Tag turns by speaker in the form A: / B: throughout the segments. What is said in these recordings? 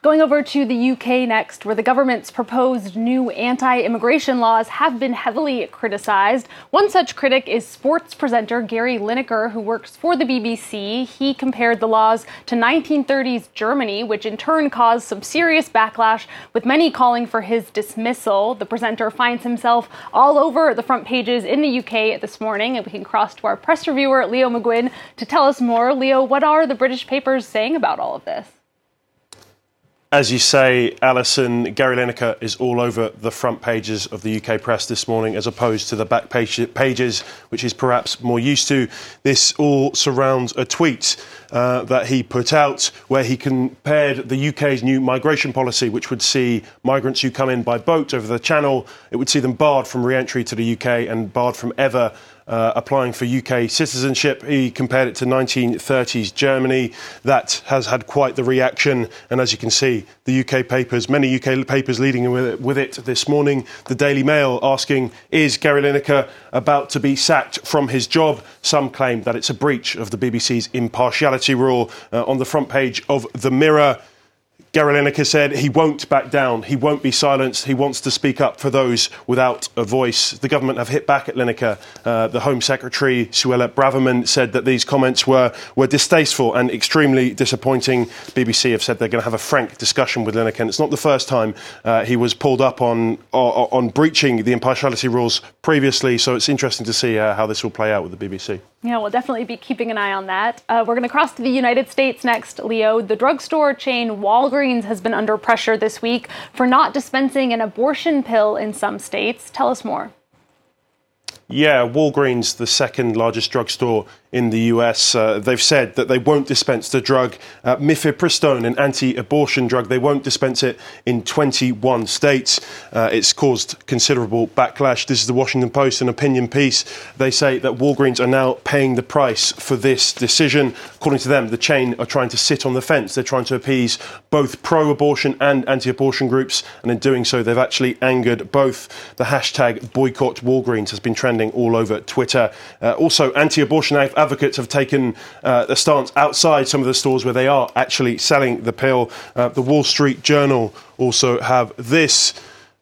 A: Going over to the UK next, where the government's proposed new anti immigration laws have been heavily criticized. One such critic is sports presenter Gary Lineker, who works for the BBC. He compared the laws to 1930s Germany, which in turn caused some serious backlash, with many calling for his dismissal. The presenter finds himself all over the front pages in the UK this morning, and we can cross to our press reviewer, Leo McGuinn, to tell us more. Leo, what are the British papers saying about all of this?
B: As you say, Alison, Gary Lineker is all over the front pages of the UK press this morning as opposed to the back pages, which he's perhaps more used to. This all surrounds a tweet uh, that he put out where he compared the UK's new migration policy, which would see migrants who come in by boat over the channel, it would see them barred from re entry to the UK and barred from ever uh, applying for UK citizenship. He compared it to 1930s Germany. That has had quite the reaction. And as you can see, the UK papers, many UK papers leading with it, with it this morning. The Daily Mail asking, is Gary Lineker about to be sacked from his job? Some claim that it's a breach of the BBC's impartiality rule. Uh, on the front page of The Mirror, Gary Lineker said he won't back down. He won't be silenced. He wants to speak up for those without a voice. The government have hit back at Lineker. Uh, the Home Secretary, Suella Braverman, said that these comments were, were distasteful and extremely disappointing. BBC have said they're going to have a frank discussion with Lineker. And it's not the first time uh, he was pulled up on, on, on, breaching the impartiality rules previously. So it's interesting to see uh, how this will play out with the BBC.
A: Yeah, we'll definitely be keeping an eye on that. Uh, we're going to cross to the United States next, Leo. The drugstore chain Walgreens has been under pressure this week for not dispensing an abortion pill in some states. Tell us more.
B: Yeah, Walgreens, the second largest drugstore in the US. Uh, they've said that they won't dispense the drug uh, mifepristone, an anti-abortion drug. They won't dispense it in 21 states. Uh, it's caused considerable backlash. This is the Washington Post, an opinion piece. They say that Walgreens are now paying the price for this decision. According to them, the chain are trying to sit on the fence. They're trying to appease both pro-abortion and anti-abortion groups, and in doing so, they've actually angered both. The hashtag boycott Walgreens has been trending all over Twitter. Uh, also, anti-abortion advocates have taken uh, a stance outside some of the stores where they are actually selling the pill. Uh, the Wall Street Journal also have this.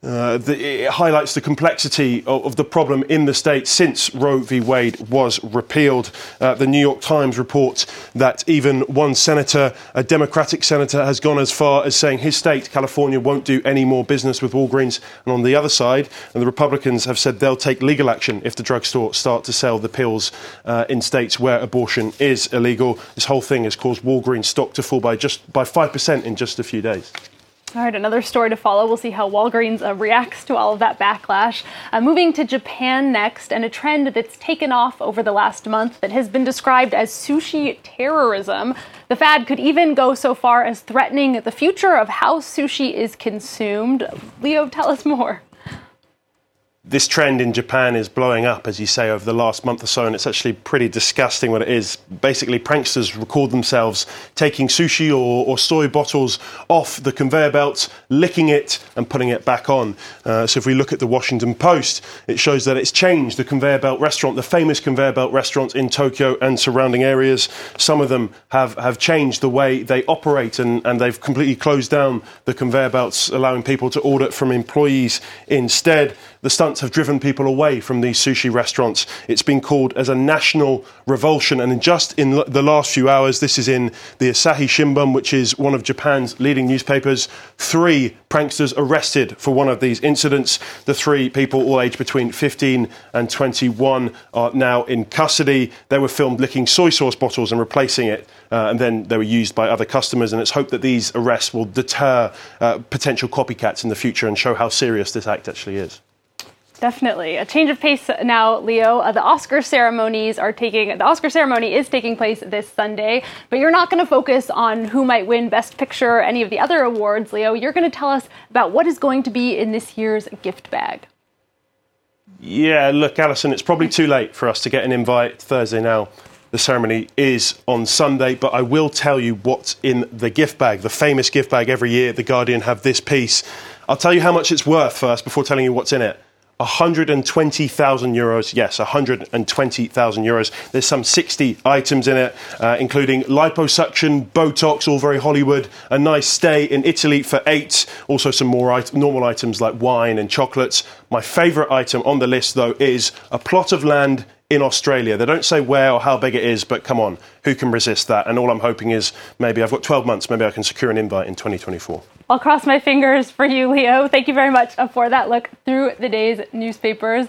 B: Uh, the, it highlights the complexity of, of, the problem in the state since Roe v. Wade was repealed. Uh, the New York Times reports that even one senator, a Democratic senator, has gone as far as saying his state, California, won't do any more business with Walgreens. And on the other side, and the Republicans have said they'll take legal action if the drugstore start to sell the pills uh, in states where abortion is illegal. This whole thing has caused Walgreens stock to fall by just by five percent in just a few days.
A: All right, another story to follow. We'll see how Walgreens uh, reacts to all of that backlash. Uh, moving to Japan next, and a trend that's taken off over the last month that has been described as sushi terrorism. The fad could even go so far as threatening the future of how sushi is consumed. Leo, tell us more
B: this trend in Japan is blowing up, as you say, over the last month or so, and it's actually pretty disgusting what it is. Basically, pranksters record themselves taking sushi or, or soy bottles off the conveyor belts, licking it, and putting it back on. Uh, so, if we look at the Washington Post, it shows that it's changed the conveyor belt restaurant, the famous conveyor belt restaurants in Tokyo and surrounding areas. Some of them have, have changed the way they operate, and, and they've completely closed down the conveyor belts, allowing people to order from employees instead. The stunts have driven people away from these sushi restaurants. It's been called as a national revulsion. And in just in the last few hours, this is in the Asahi Shimbun, which is one of Japan's leading newspapers. Three pranksters arrested for one of these incidents. The three people, all aged between 15 and 21, are now in custody. They were filmed licking soy sauce bottles and replacing it. Uh, and then they were used by other customers. And it's hoped that these arrests will deter uh, potential copycats in the future and show how serious this act actually is.
A: Definitely. A change of pace now, Leo. Uh, the Oscar ceremonies are taking, the Oscar ceremony is taking place this Sunday, but you're not going to focus on who might win Best Picture or any of the other awards, Leo. You're going to tell us about what is going to be in this year's gift bag.
B: Yeah, look, Alison, it's probably too late for us to get an invite Thursday now. The ceremony is on Sunday, but I will tell you what's in the gift bag, the famous gift bag every year. The Guardian have this piece. I'll tell you how much it's worth first before telling you what's in it. 120,000 euros. Yes, 120,000 euros. There's some 60 items in it, uh, including liposuction, Botox, all very Hollywood, a nice stay in Italy for eight, also some more it- normal items like wine and chocolates. My favourite item on the list, though, is a plot of land in Australia. They don't say where or how big it is, but come on, who can resist that? And all I'm hoping is maybe I've got 12 months, maybe I can secure an invite in 2024.
A: I'll cross my fingers for you, Leo. Thank you very much for that look through the day's newspapers.